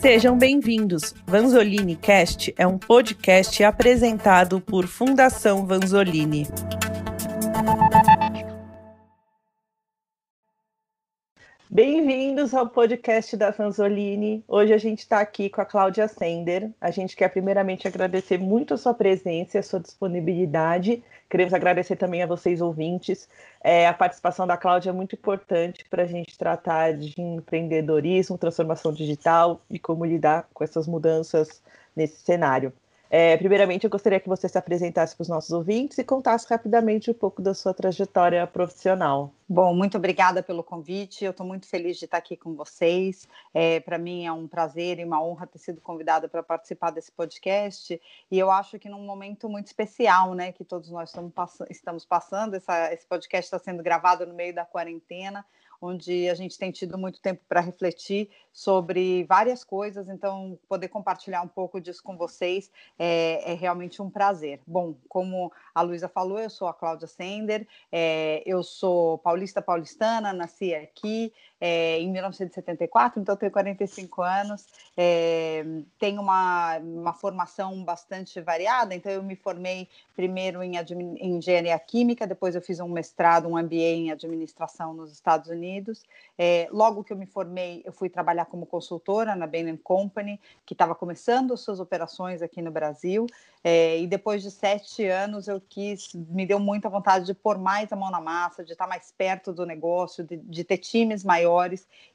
Sejam bem-vindos. Vanzolini Cast é um podcast apresentado por Fundação Vanzolini. Bem-vindos ao podcast da Fanzolini. Hoje a gente está aqui com a Cláudia Sender. A gente quer primeiramente agradecer muito a sua presença e a sua disponibilidade. Queremos agradecer também a vocês ouvintes. É, a participação da Cláudia é muito importante para a gente tratar de empreendedorismo, transformação digital e como lidar com essas mudanças nesse cenário. É, primeiramente, eu gostaria que você se apresentasse para os nossos ouvintes e contasse rapidamente um pouco da sua trajetória profissional. Bom, muito obrigada pelo convite. Eu estou muito feliz de estar aqui com vocês. É, para mim é um prazer e uma honra ter sido convidada para participar desse podcast. E eu acho que num momento muito especial, né, que todos nós estamos, pass estamos passando. Essa, esse podcast está sendo gravado no meio da quarentena onde a gente tem tido muito tempo para refletir sobre várias coisas, então poder compartilhar um pouco disso com vocês é, é realmente um prazer. Bom, como a Luísa falou, eu sou a Cláudia Sender, é, eu sou paulista paulistana, nasci aqui é, em 1974, então tenho 45 anos, é, tenho uma, uma formação bastante variada, então eu me formei primeiro em, em engenharia química, depois eu fiz um mestrado, um MBA em administração nos Estados Unidos. É, logo que eu me formei, eu fui trabalhar como consultora na Bain Company, que estava começando suas operações aqui no Brasil. É, e depois de sete anos, eu quis, me deu muita vontade de pôr mais a mão na massa, de estar mais perto do negócio, de, de ter times maiores.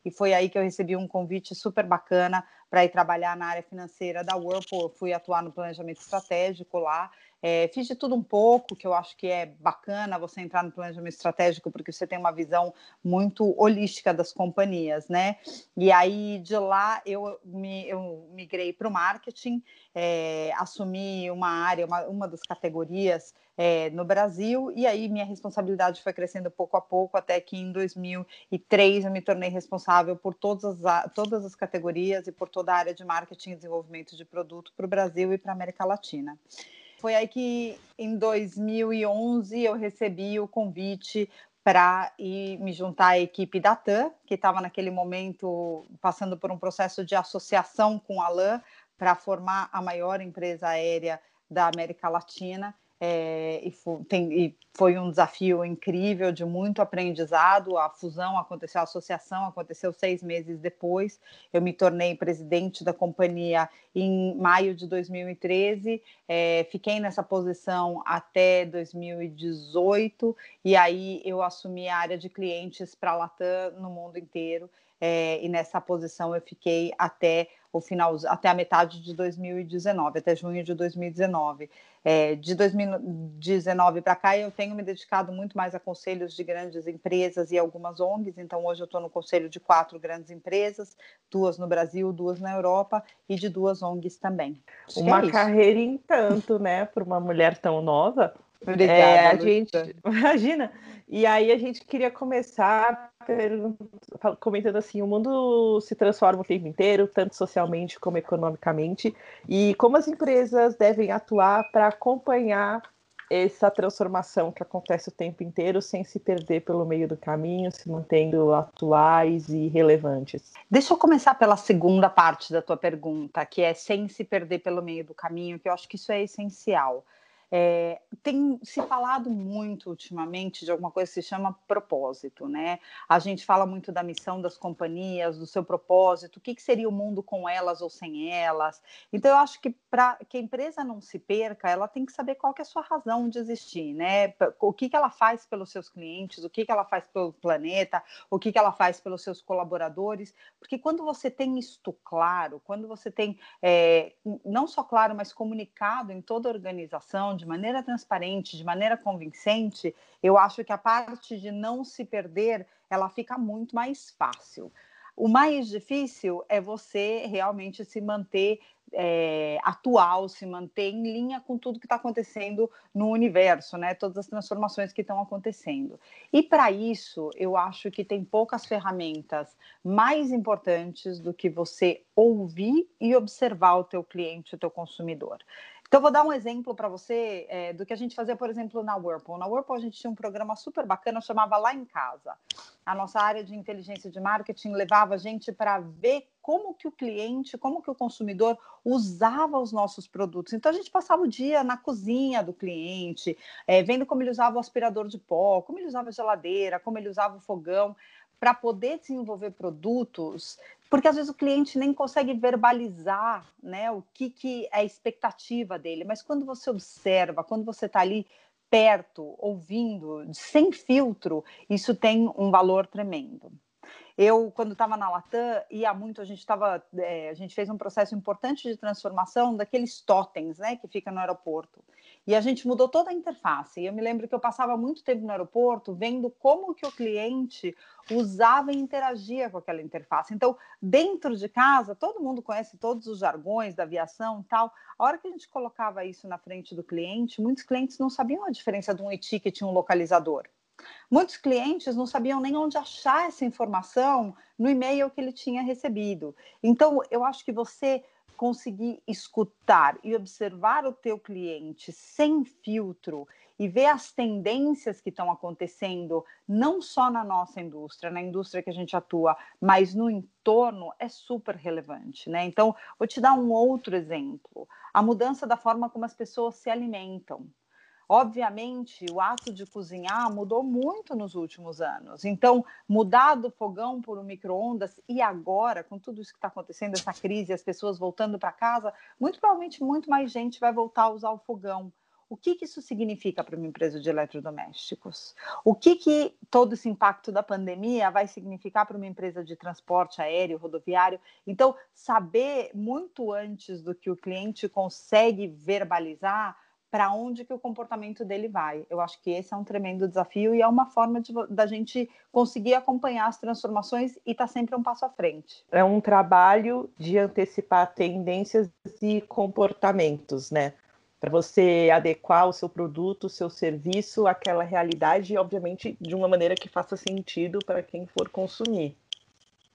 E foi aí que eu recebi um convite super bacana para ir trabalhar na área financeira da Whirlpool. Eu fui atuar no planejamento estratégico lá. É, fiz de tudo um pouco, que eu acho que é bacana você entrar no planejamento estratégico, porque você tem uma visão muito holística das companhias, né? E aí de lá eu, me, eu migrei para o marketing, é, assumi uma área, uma, uma das categorias é, no Brasil, e aí minha responsabilidade foi crescendo pouco a pouco, até que em 2003 eu me tornei responsável por todas as, todas as categorias e por toda a área de marketing e desenvolvimento de produto para o Brasil e para a América Latina. Foi aí que, em 2011, eu recebi o convite para ir me juntar à equipe da TAM, que estava naquele momento passando por um processo de associação com a LAN para formar a maior empresa aérea da América Latina. É, e, foi, tem, e, foi, um desafio incrível, de muito aprendizado. A fusão aconteceu, a associação aconteceu seis meses depois. Eu me tornei presidente da companhia em maio de 2013, é, fiquei nessa posição até 2018, e aí eu assumi a área de clientes para a Latam no mundo inteiro. É, e nessa posição eu fiquei até o final, até a metade de 2019, até junho de 2019. É, de 2019 para cá, eu tenho me dedicado muito mais a conselhos de grandes empresas e algumas ONGs. Então, hoje eu estou no conselho de quatro grandes empresas, duas no Brasil, duas na Europa e de duas ONGs também. Acho uma é carreira em tanto, né, para uma mulher tão nova. Obrigada. É, a gente, imagina. E aí a gente queria começar comentando assim, o mundo se transforma o tempo inteiro, tanto socialmente como economicamente, e como as empresas devem atuar para acompanhar essa transformação que acontece o tempo inteiro sem se perder pelo meio do caminho, se mantendo atuais e relevantes. Deixa eu começar pela segunda parte da tua pergunta, que é sem se perder pelo meio do caminho, que eu acho que isso é essencial. É, tem se falado muito ultimamente de alguma coisa que se chama propósito, né? A gente fala muito da missão das companhias, do seu propósito, o que, que seria o mundo com elas ou sem elas. Então, eu acho que para que a empresa não se perca, ela tem que saber qual que é a sua razão de existir, né? O que, que ela faz pelos seus clientes, o que, que ela faz pelo planeta, o que, que ela faz pelos seus colaboradores, porque quando você tem isto claro, quando você tem é, não só claro, mas comunicado em toda a organização, de maneira transparente, de maneira convincente, eu acho que a parte de não se perder, ela fica muito mais fácil. O mais difícil é você realmente se manter é, atual, se manter em linha com tudo que está acontecendo no universo, né? Todas as transformações que estão acontecendo. E para isso, eu acho que tem poucas ferramentas mais importantes do que você ouvir e observar o teu cliente, o teu consumidor. Então, vou dar um exemplo para você é, do que a gente fazia, por exemplo, na Whirlpool. Na Whirlpool, a gente tinha um programa super bacana, chamava Lá em Casa. A nossa área de inteligência de marketing levava a gente para ver como que o cliente, como que o consumidor usava os nossos produtos. Então, a gente passava o dia na cozinha do cliente, é, vendo como ele usava o aspirador de pó, como ele usava a geladeira, como ele usava o fogão para poder desenvolver produtos, porque às vezes o cliente nem consegue verbalizar né, o que, que é a expectativa dele, mas quando você observa, quando você está ali perto, ouvindo, sem filtro, isso tem um valor tremendo. Eu, quando estava na Latam, ia muito, a gente estava, é, a gente fez um processo importante de transformação daqueles totens, né, que fica no aeroporto. E a gente mudou toda a interface. E eu me lembro que eu passava muito tempo no aeroporto vendo como que o cliente usava e interagia com aquela interface. Então, dentro de casa, todo mundo conhece todos os jargões da aviação e tal. A hora que a gente colocava isso na frente do cliente, muitos clientes não sabiam a diferença de um e-ticket e um localizador. Muitos clientes não sabiam nem onde achar essa informação no e-mail que ele tinha recebido. Então, eu acho que você conseguir escutar e observar o teu cliente sem filtro e ver as tendências que estão acontecendo, não só na nossa indústria, na indústria que a gente atua, mas no entorno, é super relevante, né? Então, vou te dar um outro exemplo: a mudança da forma como as pessoas se alimentam. Obviamente, o ato de cozinhar mudou muito nos últimos anos. Então, mudar do fogão por um micro-ondas e agora, com tudo isso que está acontecendo, essa crise, as pessoas voltando para casa, muito provavelmente muito mais gente vai voltar a usar o fogão. O que, que isso significa para uma empresa de eletrodomésticos? O que, que todo esse impacto da pandemia vai significar para uma empresa de transporte aéreo, rodoviário? Então, saber muito antes do que o cliente consegue verbalizar para onde que o comportamento dele vai. Eu acho que esse é um tremendo desafio e é uma forma de, da gente conseguir acompanhar as transformações e estar tá sempre um passo à frente. É um trabalho de antecipar tendências e comportamentos, né? Para você adequar o seu produto, o seu serviço àquela realidade e, obviamente, de uma maneira que faça sentido para quem for consumir.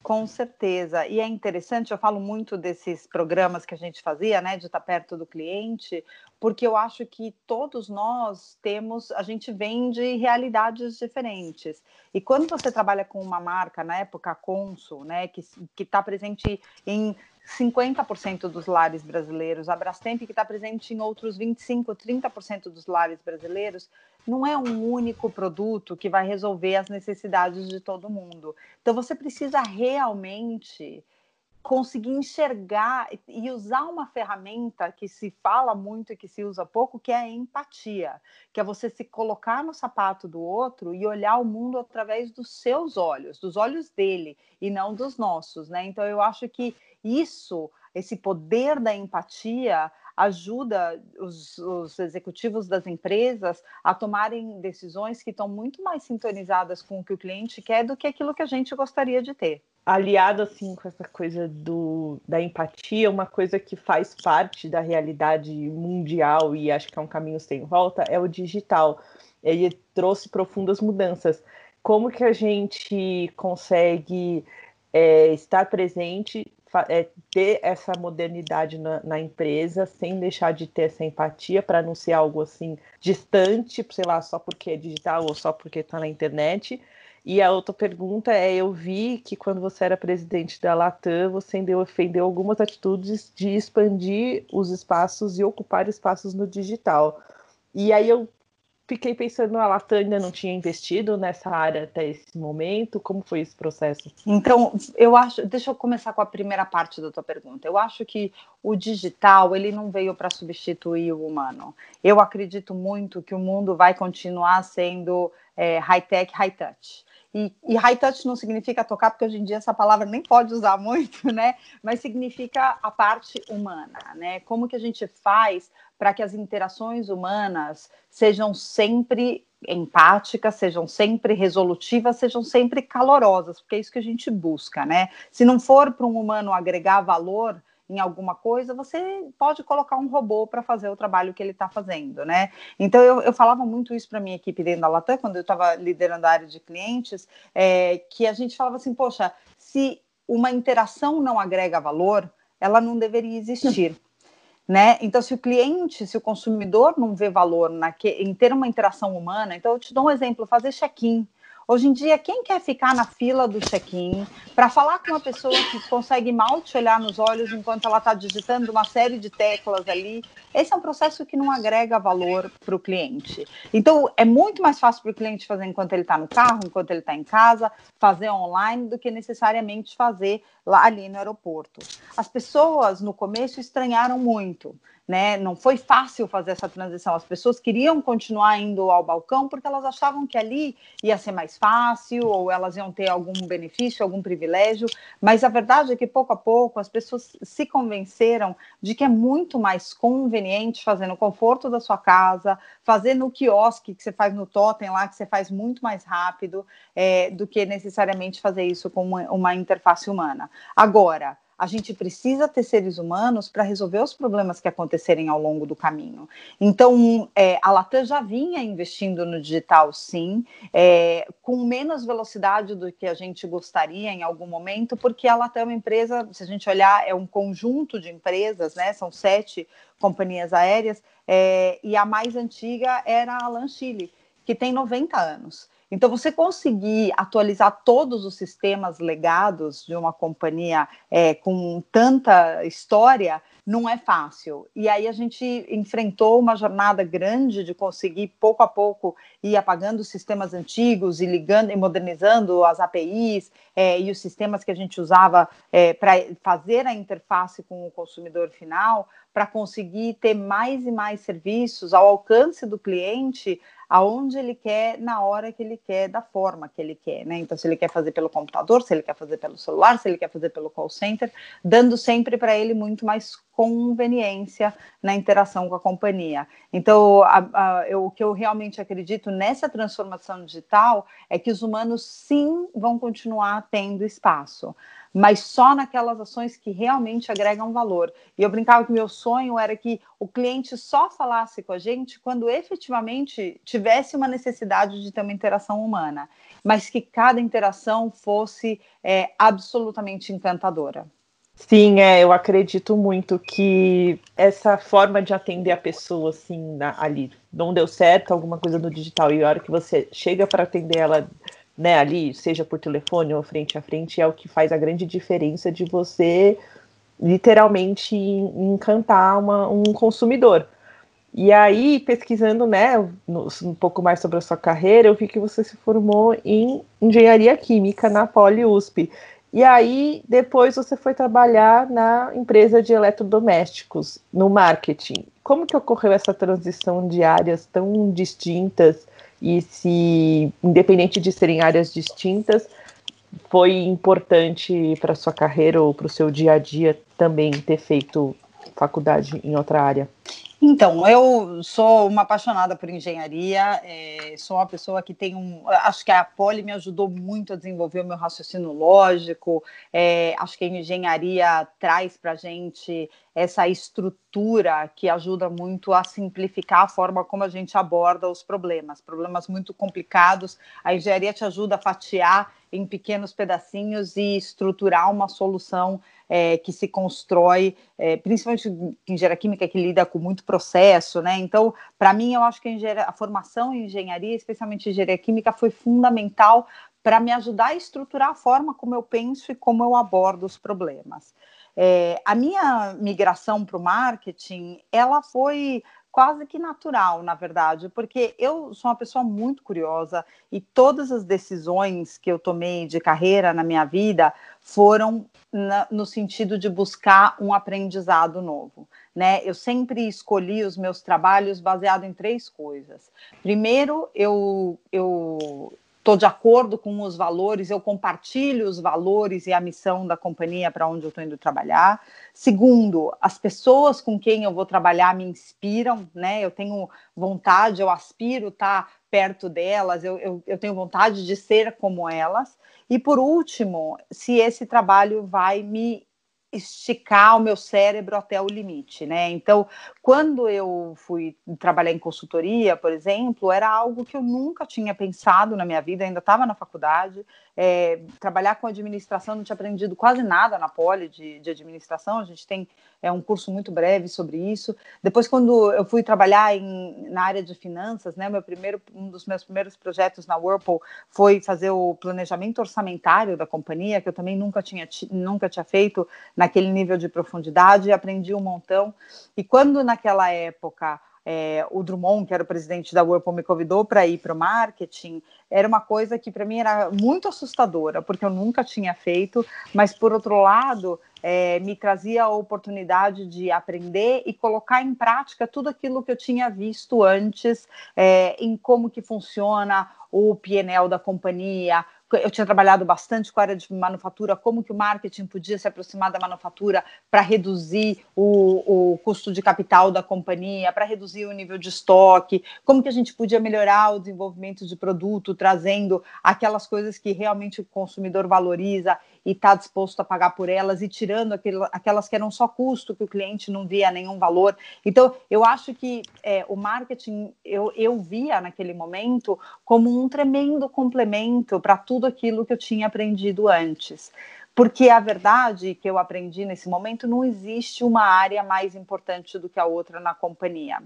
Com certeza. E é interessante, eu falo muito desses programas que a gente fazia, né, de estar perto do cliente, porque eu acho que todos nós temos, a gente vem de realidades diferentes. E quando você trabalha com uma marca, na época Consul, né, que está presente em 50% dos lares brasileiros, a Brastemp que está presente em outros 25, 30% dos lares brasileiros, não é um único produto que vai resolver as necessidades de todo mundo. Então você precisa realmente conseguir enxergar e usar uma ferramenta que se fala muito e que se usa pouco, que é a empatia, que é você se colocar no sapato do outro e olhar o mundo através dos seus olhos, dos olhos dele e não dos nossos, né? Então eu acho que isso, esse poder da empatia, ajuda os, os, executivos das empresas a tomarem decisões que estão muito mais sintonizadas com o que o cliente quer do que aquilo que a gente gostaria de ter. Aliado assim com essa coisa do, da empatia, uma coisa que faz parte da realidade mundial e acho que é um caminho sem volta é o digital. Ele trouxe profundas mudanças. Como que a gente consegue é, estar presente é, ter essa modernidade na, na, empresa sem deixar de ter essa empatia para não ser algo assim distante, sei lá, só porque é digital ou só porque está na internet. E a outra pergunta é: eu vi que quando você era presidente da Latam, você defendeu algumas atitudes de expandir os espaços e ocupar espaços no digital. E aí eu fiquei pensando, a Latam ainda não tinha investido nessa área até esse momento. Como foi esse processo? Então, eu acho, deixa eu começar com a primeira parte da tua pergunta. Eu acho que o digital, ele não veio para substituir o humano. Eu acredito muito que o mundo vai continuar sendo é, high-tech, high-touch. E, e, high touch não significa tocar, porque hoje em dia essa palavra nem pode usar muito, né? Mas significa a parte humana, né? Como que a gente faz para que as interações humanas sejam sempre empáticas, sejam sempre resolutivas, sejam sempre calorosas, porque é isso que a gente busca, né? Se não for para um humano agregar valor em alguma coisa, você pode colocar um robô para fazer o trabalho que ele está fazendo, né? Então eu, eu falava muito isso para minha equipe dentro da Latam, quando eu estava liderando a área de clientes, é, que a gente falava assim, poxa, se uma interação não agrega valor, ela não deveria existir. Né? Então, se o cliente, se o consumidor não vê valor naque, em ter uma interação humana, então eu te dou um exemplo: fazer check-in. Hoje em dia, quem quer ficar na fila do check-in para falar com uma pessoa que consegue mal te olhar nos olhos enquanto ela está digitando uma série de teclas ali? Esse é um processo que não agrega valor para o cliente. Então, é muito mais fácil para o cliente fazer enquanto ele está no carro, enquanto ele está em casa, fazer online, do que necessariamente fazer lá ali no aeroporto. As pessoas, no começo, estranharam muito né? Não foi fácil fazer essa transição. As pessoas queriam continuar indo ao balcão porque elas achavam que ali ia ser mais fácil ou elas iam ter algum benefício, algum privilégio. Mas a verdade é que pouco a pouco as pessoas se convenceram de que é muito mais conveniente fazer no conforto da sua casa, fazer no quiosque que você faz no totem lá, que você faz muito mais rápido, é, do que necessariamente fazer isso com uma, uma interface humana. Agora a gente precisa ter seres humanos para resolver os problemas que acontecerem ao longo do caminho. Então, é, a Latam já vinha investindo no digital, sim, é, com menos velocidade do que a gente gostaria em algum momento, porque a Latam é uma empresa, se a gente olhar, é um conjunto de empresas, né? São sete companhias aéreas, é, e a mais antiga era a Lanchile, que tem 90 anos. Então, você conseguir atualizar todos os sistemas legados de uma companhia é, com tanta história não é fácil. E aí a gente enfrentou uma jornada grande de conseguir pouco a pouco ir apagando os sistemas antigos e ligando e modernizando as APIs é, e os sistemas que a gente usava é, para fazer a interface com o consumidor final, para conseguir ter mais e mais serviços ao alcance do cliente aonde ele quer, na hora que ele quer, da forma que ele quer, né? Então, se ele quer fazer pelo computador, se ele quer fazer pelo celular, se ele quer fazer pelo call center, dando sempre para ele muito mais conveniência na interação com a companhia. Então, a, a, eu, o que eu realmente acredito nessa transformação digital é que os humanos sim vão continuar tendo espaço mas só naquelas ações que realmente agregam valor. E eu brincava que meu sonho era que o cliente só falasse com a gente quando efetivamente tivesse uma necessidade de ter uma interação humana, mas que cada interação fosse é, absolutamente encantadora. Sim, é, eu acredito muito que essa forma de atender a pessoa, assim, na, ali, não deu certo alguma coisa no digital, e a hora que você chega para atender ela né, ali, seja por telefone ou frente a frente, é o que faz a grande diferença de você literalmente encantar uma, um consumidor. E aí, pesquisando né, um pouco mais sobre a sua carreira, eu vi que você se formou em engenharia química na Poli USP. E aí, depois você foi trabalhar na empresa de eletrodomésticos, no marketing. Como que ocorreu essa transição de áreas tão distintas? E se, independente de serem áreas distintas, foi importante para sua carreira ou para o seu dia a dia também ter feito faculdade em outra área? Então, eu sou uma apaixonada por engenharia, é, sou uma pessoa que tem um. Acho que a Poli me ajudou muito a desenvolver o meu raciocínio lógico, é, acho que a engenharia traz para a gente essa estrutura que ajuda muito a simplificar a forma como a gente aborda os problemas. Problemas muito complicados, a engenharia te ajuda a fatiar em pequenos pedacinhos e estruturar uma solução é, que se constrói, é, principalmente em engenharia química que lida com muito processo, né? Então, para mim, eu acho que a, a formação em engenharia, especialmente engenharia química, foi fundamental para me ajudar a estruturar a forma como eu penso e como eu abordo os problemas. É, a minha migração para o marketing, ela foi quase que natural, na verdade, porque eu sou uma pessoa muito curiosa e todas as decisões que eu tomei de carreira na minha vida foram na, no sentido de buscar um aprendizado novo. Né? Eu sempre escolhi os meus trabalhos baseado em três coisas. Primeiro, eu, eu estou de acordo com os valores, eu compartilho os valores e a missão da companhia para onde eu estou indo trabalhar. Segundo, as pessoas com quem eu vou trabalhar me inspiram, né? Eu tenho vontade, eu aspiro estar tá perto delas, eu, eu, eu tenho vontade de ser como elas. E por último, se esse trabalho vai me esticar o meu cérebro até o limite, né? Então, quando eu fui trabalhar em consultoria, por exemplo, era algo que eu nunca tinha pensado na minha vida, ainda estava na faculdade. É, trabalhar com administração, não tinha aprendido quase nada na Poli de, de administração, a gente tem é, um curso muito breve sobre isso. Depois, quando eu fui trabalhar em, na área de finanças, né, meu primeiro, um dos meus primeiros projetos na Whirlpool foi fazer o planejamento orçamentário da companhia, que eu também nunca tinha, nunca tinha feito naquele nível de profundidade, aprendi um montão. E quando naquela época é, o Drummond, que era o presidente da Whirlpool, me convidou para ir para o marketing, era uma coisa que para mim era muito assustadora, porque eu nunca tinha feito, mas por outro lado, é, me trazia a oportunidade de aprender e colocar em prática tudo aquilo que eu tinha visto antes, é, em como que funciona o PNL da companhia, eu tinha trabalhado bastante com a área de manufatura, como que o marketing podia se aproximar da manufatura para reduzir o, o, custo de capital da companhia, para reduzir o nível de estoque, como que a gente podia melhorar o desenvolvimento de produto, trazendo aquelas coisas que realmente o consumidor valoriza e está disposto a pagar por elas e tirando aquelas que eram só custo, que o cliente não via nenhum valor. Então, eu acho que é, o marketing, eu, eu via naquele momento como um tremendo complemento para tudo aquilo que eu tinha aprendido antes. Porque a verdade que eu aprendi nesse momento, não existe uma área mais importante do que a outra na companhia.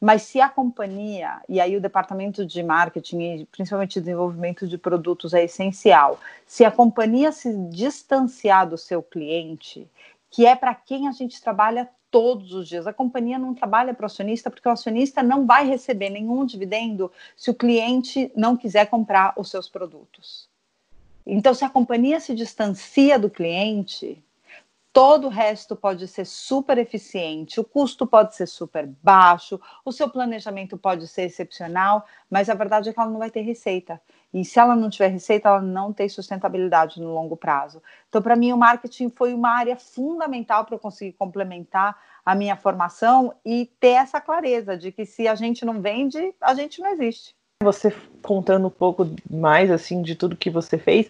Mas se a companhia, e aí o departamento de marketing principalmente desenvolvimento de produtos é essencial, se a companhia se distanciar do seu cliente, que é para quem a gente trabalha todos os dias. A companhia não trabalha para o acionista porque o acionista não vai receber nenhum dividendo se o cliente não quiser comprar os seus produtos. Então, se a companhia se distancia do cliente, todo o resto pode ser super eficiente, o custo pode ser super baixo, o seu planejamento pode ser excepcional, mas a verdade é que ela não vai ter receita. E se ela não tiver receita, ela não tem sustentabilidade no longo prazo. Então, para mim, o marketing foi uma área fundamental para eu conseguir complementar a minha formação e ter essa clareza de que se a gente não vende, a gente não existe. Você contando um pouco mais assim de tudo que você fez,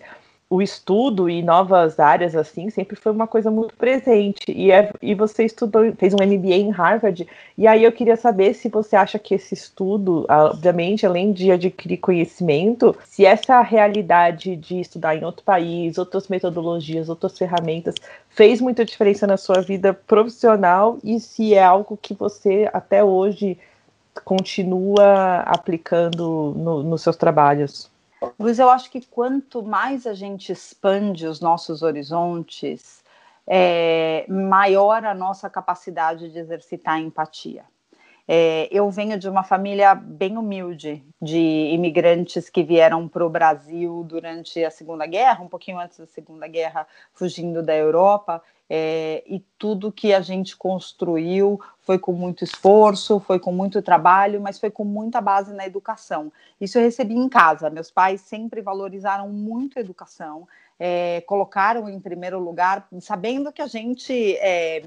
o estudo e novas áreas assim sempre foi uma coisa muito presente. E, é, e você estudou, fez um MBA em Harvard, e aí eu queria saber se você acha que esse estudo, obviamente, além de adquirir conhecimento, se essa realidade de estudar em outro país, outras metodologias, outras ferramentas, fez muita diferença na sua vida profissional e se é algo que você até hoje continua aplicando no, nos seus trabalhos. Luiz, eu acho que quanto mais a gente expande os nossos horizontes, é, maior a nossa capacidade de exercitar empatia. É, eu venho de uma família bem humilde, de imigrantes que vieram para o Brasil durante a Segunda Guerra, um pouquinho antes da Segunda Guerra, fugindo da Europa, é, e tudo que a gente construiu foi com muito esforço, foi com muito trabalho, mas foi com muita base na educação. Isso eu recebi em casa. Meus pais sempre valorizaram muito a educação, é, colocaram em primeiro lugar, sabendo que a gente é,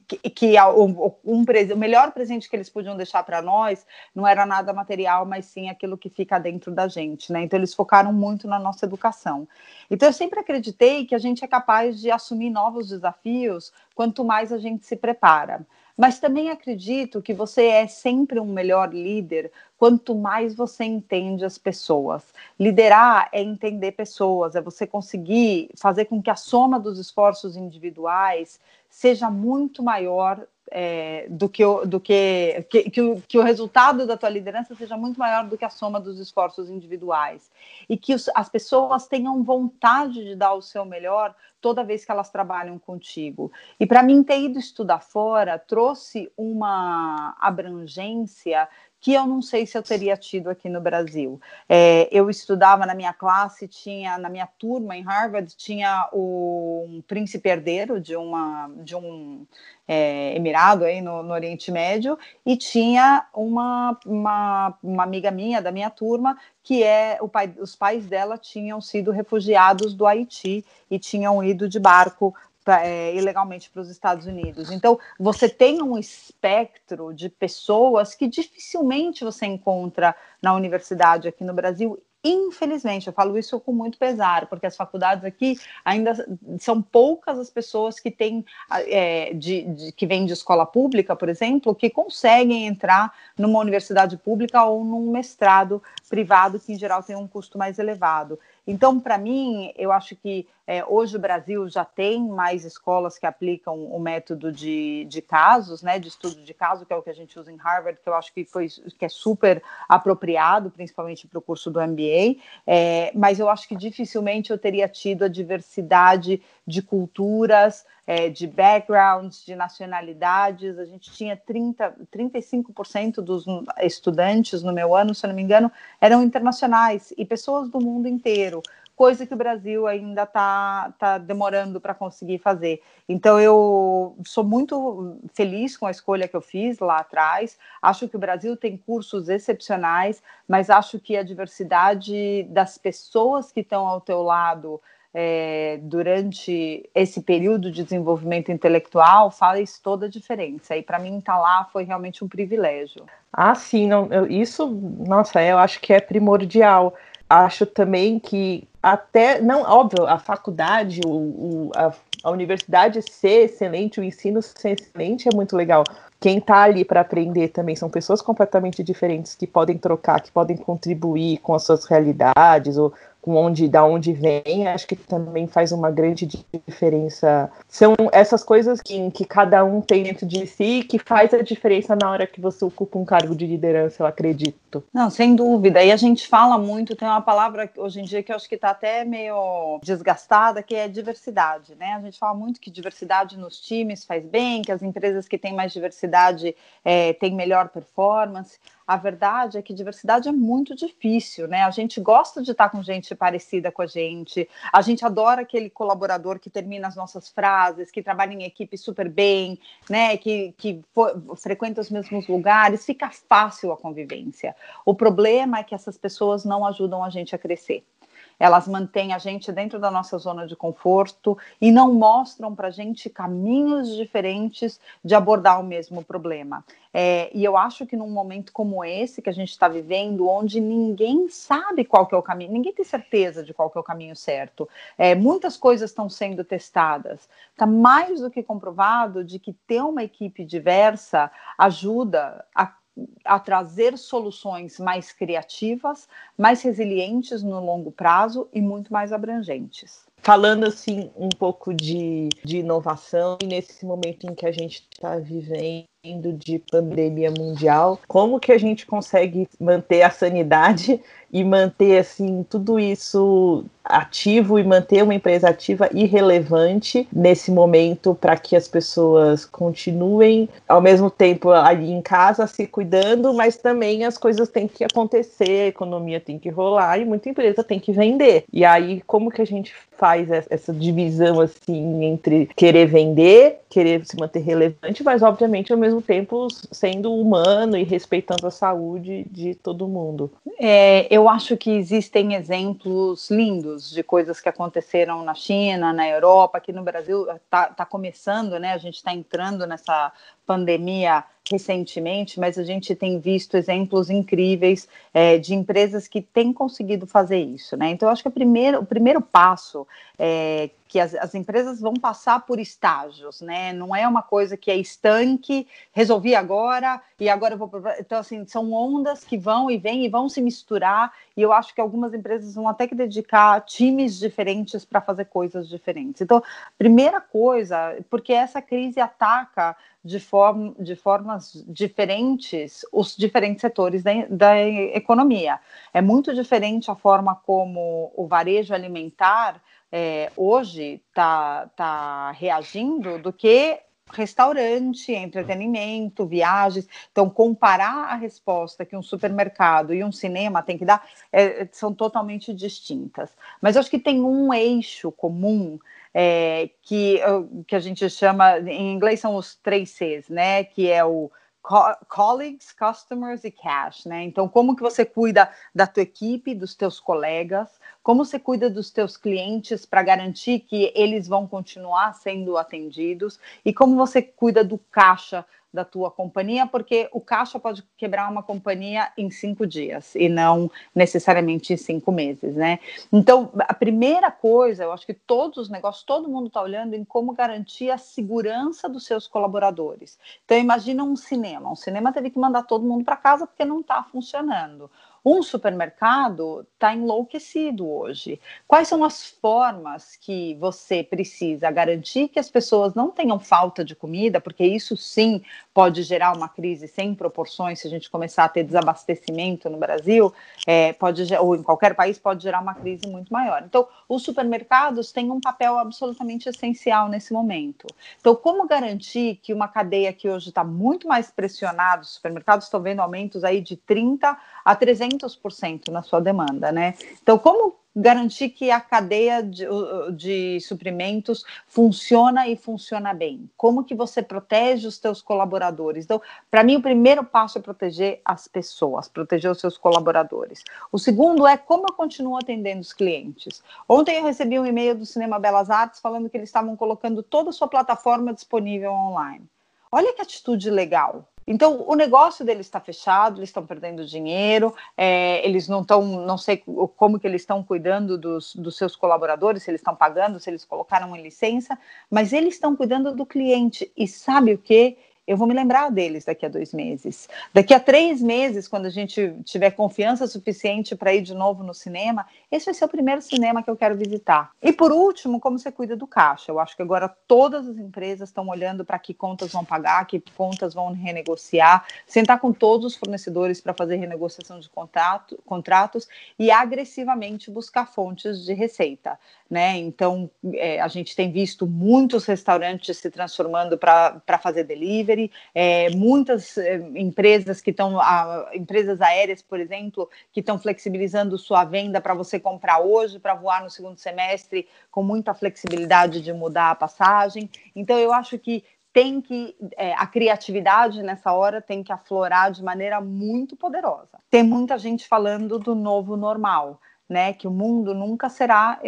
que, que um, um, o melhor presente que eles podiam deixar para nós não era nada material, mas sim aquilo que fica dentro da gente, né? Então eles focaram muito na nossa educação. Então eu sempre acreditei que a gente é capaz de assumir novos desafios quanto mais a gente se prepara. Mas também acredito que você é sempre um melhor líder quanto mais você entende as pessoas. Liderar é entender pessoas, é você conseguir fazer com que a soma dos esforços individuais seja muito maior é, do, que, o, do que, que, que, o, que o resultado da tua liderança seja muito maior do que a soma dos esforços individuais. E que os, as pessoas tenham vontade de dar o seu melhor toda vez que elas trabalham contigo. E para mim, ter ido estudar fora trouxe uma abrangência que eu não sei se eu teria tido aqui no Brasil. É, eu estudava na minha classe, tinha na minha turma em Harvard tinha o, um príncipe herdeiro de uma de um é, emirado aí no, no, Oriente Médio e tinha uma, uma, uma amiga minha da minha turma que é o pai, os pais dela tinham sido refugiados do Haiti e tinham ido de barco pra, é, ilegalmente para os Estados Unidos. Então, você tem um espectro de pessoas que dificilmente você encontra na universidade aqui no Brasil Infelizmente, eu falo isso com muito pesar, porque as faculdades aqui ainda são poucas as pessoas que têm é, de, de, que vêm de escola pública, por exemplo, que conseguem entrar numa universidade pública ou num mestrado privado, que em geral tem um custo mais elevado. Então, para mim, eu acho que é, hoje o Brasil já tem mais escolas que aplicam o método de, de casos, né, de estudo de caso, que é o que a gente usa em Harvard, que eu acho que, foi, que é super apropriado, principalmente para o curso do MBA, é, mas eu acho que dificilmente eu teria tido a diversidade de culturas, é, de backgrounds, de nacionalidades. A gente tinha 30, 35% dos estudantes no meu ano, se eu não me engano, eram internacionais e pessoas do mundo inteiro coisa que o Brasil ainda está tá demorando para conseguir fazer. Então, eu sou muito feliz com a escolha que eu fiz lá atrás. Acho que o Brasil tem cursos excepcionais, mas acho que a diversidade das pessoas que estão ao teu lado é, durante esse período de desenvolvimento intelectual faz toda a diferença. E para mim estar tá lá foi realmente um privilégio. Ah, sim, não, eu, isso, nossa, eu acho que é primordial. Acho também que até, não, óbvio, a faculdade, o, o a, a universidade ser excelente, o ensino ser excelente é muito legal. Quem está ali para aprender também são pessoas completamente diferentes que podem trocar, que podem contribuir com as suas realidades ou com onde, da onde vem, acho que também faz uma grande diferença. São essas coisas que, que cada um tem dentro de si que faz a diferença na hora que você ocupa um cargo de liderança, eu acredito. Não, sem dúvida. E a gente fala muito, tem uma palavra hoje em dia que eu acho que está até meio desgastada, que é diversidade, né? A gente fala muito que diversidade nos times faz bem, que as empresas que têm mais diversidade é, têm melhor performance a verdade é que diversidade é muito difícil, né? A gente gosta de estar com gente parecida com a gente, a gente adora aquele colaborador que termina as nossas frases, que trabalha em equipe super bem, né? Que, que frequenta os mesmos lugares, fica fácil a convivência. O problema é que essas pessoas não ajudam a gente a crescer elas mantêm a gente dentro da nossa zona de conforto e não mostram para a gente caminhos diferentes de abordar o mesmo problema. É, e eu acho que num momento como esse que a gente está vivendo, onde ninguém sabe qual que é o caminho, ninguém tem certeza de qual que é o caminho certo, é, muitas coisas estão sendo testadas. Está mais do que comprovado de que ter uma equipe diversa ajuda a a trazer soluções mais criativas, mais resilientes no longo prazo e muito mais abrangentes. Falando assim um pouco de, de inovação, nesse momento em que a gente está vivendo de pandemia mundial, como que a gente consegue manter a sanidade e manter assim tudo isso ativo e manter uma empresa ativa e relevante nesse momento para que as pessoas continuem ao mesmo tempo ali em casa se cuidando, mas também as coisas têm que acontecer, a economia tem que rolar e muita empresa tem que vender. E aí como que a gente faz essa divisão assim entre querer vender, querer se manter relevante, mas obviamente ao mesmo tempo sendo humano e respeitando a saúde de todo mundo? É, eu acho que existem exemplos lindos de coisas que aconteceram na China, na Europa, aqui no Brasil está tá começando, né? A gente está entrando nessa pandemia recentemente, mas a gente tem visto exemplos incríveis é, de empresas que têm conseguido fazer isso, né? Então, eu acho que o primeiro, o primeiro passo é que as, as, empresas vão passar por estágios, né? Não é uma coisa que é estanque, resolvi agora e agora vou. Então, assim, são ondas que vão e vêm e vão se misturar, e eu acho que algumas empresas vão até que dedicar times diferentes para fazer coisas diferentes. Então, primeira coisa, porque essa crise ataca de, forma, de formas diferentes os diferentes setores da, da economia. É muito diferente a forma como o varejo alimentar é, hoje está tá reagindo do que restaurante, entretenimento, viagens. Então, comparar a resposta que um supermercado e um cinema tem que dar é, são totalmente distintas. Mas acho que tem um eixo comum é, que, que a gente chama, em inglês são os três Cs, né? Que é o colleagues, customers e cash, né? Então, como que você cuida da tua equipe, dos teus colegas, como você cuida dos teus clientes para garantir que eles vão continuar sendo atendidos e como você cuida do caixa da tua companhia, porque o caixa pode quebrar uma companhia em cinco dias e não necessariamente em cinco meses, né? Então, a primeira coisa, eu acho que todos os negócios, todo mundo está olhando em como garantir a segurança dos seus colaboradores. Então, imagina um cinema. Um cinema teve que mandar todo mundo para casa porque não está funcionando. Um supermercado está enlouquecido hoje. Quais são as formas que você precisa garantir que as pessoas não tenham falta de comida, porque isso sim pode gerar uma crise sem proporções se a gente começar a ter desabastecimento no Brasil, é, pode ou em qualquer país pode gerar uma crise muito maior. Então, os supermercados têm um papel absolutamente essencial nesse momento. Então, como garantir que uma cadeia que hoje está muito mais pressionada, os supermercados estão vendo aumentos aí de 30 a 300% na sua demanda, né? Então, como garantir que a cadeia de, de, suprimentos funciona e funciona bem? Como que você protege os seus colaboradores? Então, para mim, o primeiro passo é proteger as pessoas, proteger os seus colaboradores. O segundo é como eu continuo atendendo os clientes. Ontem eu recebi um e-mail do Cinema Belas Artes falando que eles estavam colocando toda a sua plataforma disponível online. Olha que atitude legal. Então, o negócio deles está fechado, eles estão perdendo dinheiro, é, eles não estão, não sei como que eles estão cuidando dos, dos seus colaboradores, se eles estão pagando, se eles colocaram em licença, mas eles estão cuidando do cliente. E sabe o que? Eu vou me lembrar deles daqui a dois meses. Daqui a três meses, quando a gente tiver confiança suficiente para ir de novo no cinema, esse vai ser o primeiro cinema que eu quero visitar. E por último, como você cuida do caixa? Eu acho que agora todas as empresas estão olhando para que contas vão pagar, que contas vão renegociar, sentar com todos os fornecedores para fazer renegociação de contrato, contratos e agressivamente buscar fontes de receita. Né? Então, é, a gente tem visto muitos restaurantes se transformando para fazer delivery, é, muitas é, empresas que estão, empresas aéreas, por exemplo, que estão flexibilizando sua venda para você comprar hoje, para voar no segundo semestre, com muita flexibilidade de mudar a passagem. Então, eu acho que tem que é, a criatividade nessa hora tem que aflorar de maneira muito poderosa. Tem muita gente falando do novo normal né? Que o mundo nunca será,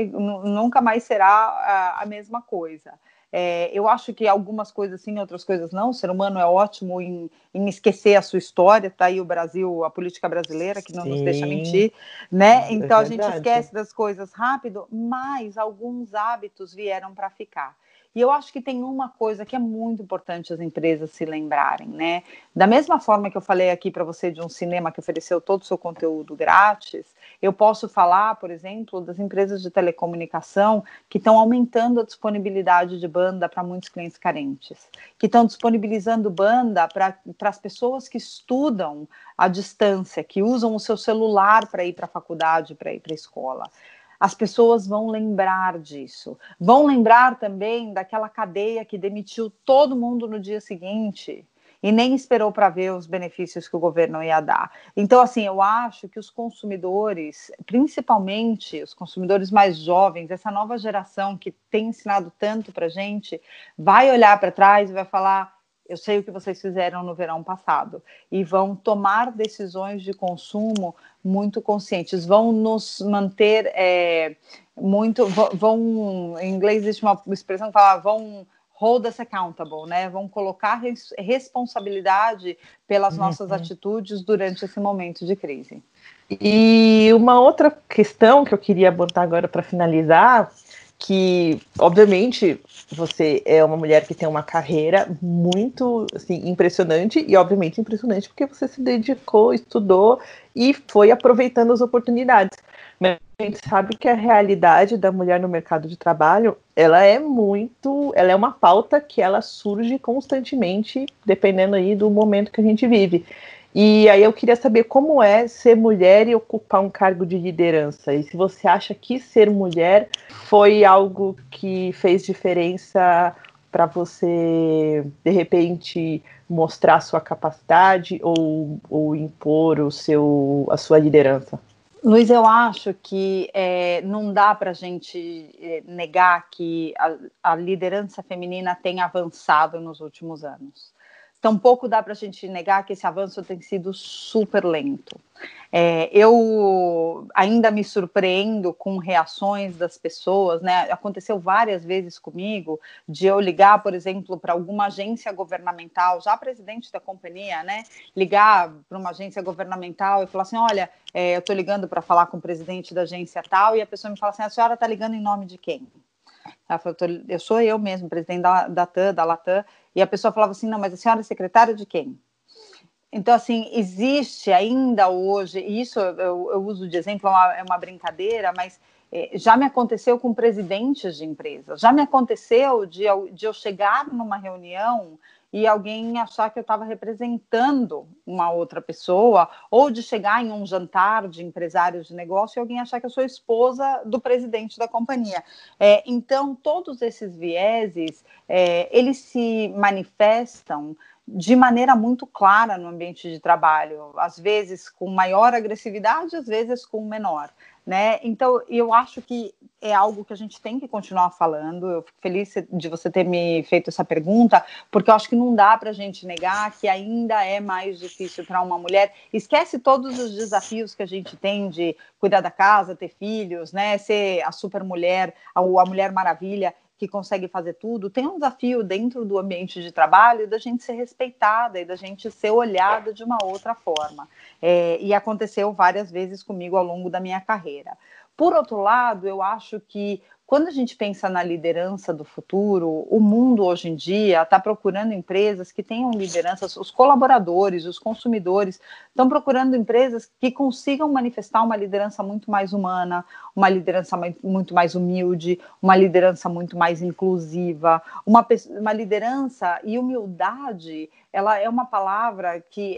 nunca mais será a, a mesma coisa. É, eu acho que algumas coisas sim, outras coisas não. O ser humano é ótimo em, em esquecer a sua história. Tá aí o Brasil, a política brasileira que não sim, nos deixa mentir, né? É então a gente esquece das coisas rápido, mas alguns hábitos vieram para ficar. E eu acho que tem uma coisa que é muito importante as empresas se lembrarem, né? Da mesma forma que eu falei aqui para você de um cinema que ofereceu todo o seu conteúdo grátis, eu posso falar, por exemplo, das empresas de telecomunicação que estão aumentando a disponibilidade de banda para muitos clientes carentes, que estão disponibilizando banda para as pessoas que estudam à distância, que usam o seu celular para ir para a faculdade, para ir para a escola as pessoas vão lembrar disso. Vão lembrar também daquela cadeia que demitiu todo mundo no dia seguinte e nem esperou para ver os benefícios que o governo ia dar. Então, assim, eu acho que os consumidores, principalmente os consumidores mais jovens, essa nova geração que tem ensinado tanto para gente, vai olhar para trás e vai falar: eu sei o que vocês fizeram no verão passado e vão tomar decisões de consumo muito conscientes, vão nos manter é, muito, vão, em inglês existe uma expressão que fala, vão hold us accountable, né? Vão colocar res, responsabilidade pelas uhum. nossas atitudes durante esse momento de crise. E uma outra questão que eu queria botar agora para finalizar que, obviamente, você é uma mulher que tem uma carreira muito assim, impressionante, e obviamente impressionante porque você se dedicou, estudou e foi aproveitando as oportunidades. Mas a gente sabe que a realidade da mulher no mercado de trabalho, ela é muito, ela é uma pauta que ela surge constantemente, dependendo aí do momento que a gente vive. E aí eu queria saber como é ser mulher e ocupar um cargo de liderança. E se você acha que ser mulher foi algo que fez diferença para você, de repente, mostrar sua capacidade ou, ou impor o seu, a sua liderança? Luiz, eu acho que é, não dá para a gente é, negar que a, a liderança feminina tem avançado nos últimos anos tampouco dá para a gente negar que esse avanço tem sido super lento. É, eu ainda me surpreendo com reações das pessoas, né? Aconteceu várias vezes comigo de eu ligar, por exemplo, para alguma agência governamental, já presidente da companhia, né? Ligar para uma agência governamental e falar assim: olha, é, eu estou ligando para falar com o presidente da agência tal, e a pessoa me fala assim: a senhora está ligando em nome de quem? Ela falou, eu sou eu mesmo, presidente da, da da Latam, e a pessoa falava assim, não, mas a senhora é secretária de quem? Então, assim, existe ainda hoje, e isso eu, eu uso de exemplo, é uma, é uma brincadeira, mas é, já me aconteceu com presidentes de empresas, já me aconteceu de, de eu chegar numa reunião e alguém achar que eu estava representando uma outra pessoa, ou de chegar em um jantar de empresários de negócio e alguém achar que eu sou esposa do presidente da companhia. É, então, todos esses vieses, é, eles se manifestam de maneira muito clara no ambiente de trabalho, às vezes com maior agressividade, às vezes com menor. Né? Então, eu acho que é algo que a gente tem que continuar falando. Eu fico feliz de você ter me feito essa pergunta, porque eu acho que não dá para a gente negar que ainda é mais difícil para uma mulher. Esquece todos os desafios que a gente tem de cuidar da casa, ter filhos, né? ser a super mulher, a, a mulher maravilha que consegue fazer tudo, tem um desafio dentro do ambiente de trabalho da gente ser respeitada e da gente ser olhada de uma outra forma. É, e aconteceu várias vezes comigo ao longo da minha carreira. Por outro lado, eu acho que quando a gente pensa na liderança do futuro, o mundo hoje em dia está procurando empresas que tenham lideranças, os colaboradores, os consumidores estão procurando empresas que consigam manifestar uma liderança muito mais humana, uma liderança muito mais humilde, uma liderança muito mais inclusiva, uma, uma liderança e humildade. Ela é uma palavra que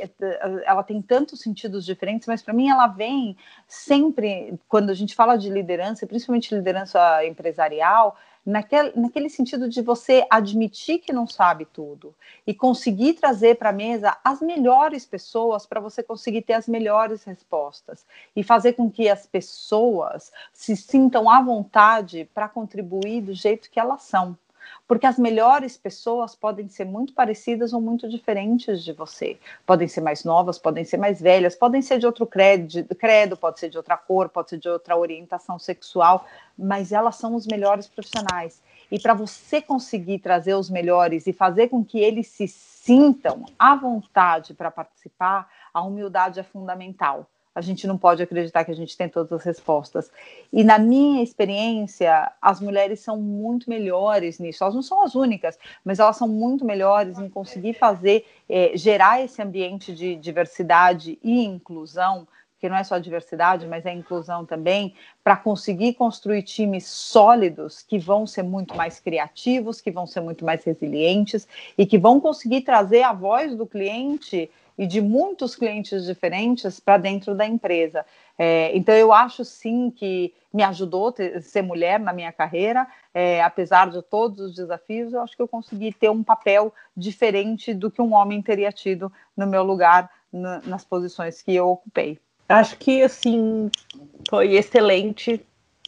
ela tem tantos sentidos diferentes, mas para mim ela vem sempre quando a gente fala de liderança, principalmente liderança empresarial, naquele, naquele sentido de você admitir que não sabe tudo e conseguir trazer para a mesa as melhores pessoas para você conseguir ter as melhores respostas e fazer com que as pessoas se sintam à vontade para contribuir do jeito que elas são porque as melhores pessoas podem ser muito parecidas ou muito diferentes de você. Podem ser mais novas, podem ser mais velhas, podem ser de outro credo, credo pode ser de outra cor, pode ser de outra orientação sexual, mas elas são os melhores profissionais. E para você conseguir trazer os melhores e fazer com que eles se sintam à vontade para participar, a humildade é fundamental a gente não pode acreditar que a gente tem todas as respostas. E na minha experiência, as mulheres são muito melhores nisso. Elas não são as únicas, mas elas são muito melhores em conseguir fazer, é, gerar esse ambiente de diversidade e inclusão que não é só diversidade, mas é inclusão também, para conseguir construir times sólidos que vão ser muito mais criativos, que vão ser muito mais resilientes e que vão conseguir trazer a voz do cliente e de muitos clientes diferentes para dentro da empresa. É, então, eu acho sim que me ajudou a ser mulher na minha carreira, é, apesar de todos os desafios, eu acho que eu consegui ter um papel diferente do que um homem teria tido no meu lugar na, nas posições que eu ocupei. Acho que assim foi excelente.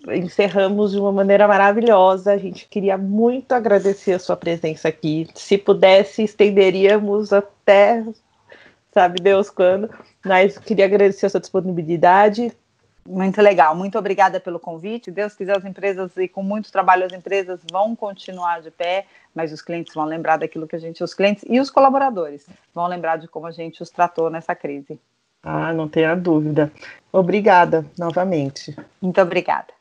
Encerramos de uma maneira maravilhosa. A gente queria muito agradecer a sua presença aqui. Se pudesse, estenderíamos até sabe Deus quando. Mas queria agradecer a sua disponibilidade. Muito legal, muito obrigada pelo convite. Deus quiser, as empresas e com muito trabalho as empresas vão continuar de pé, mas os clientes vão lembrar daquilo que a gente, os clientes e os colaboradores vão lembrar de como a gente os tratou nessa crise. Ah, não tenha dúvida. Obrigada novamente. Muito obrigada.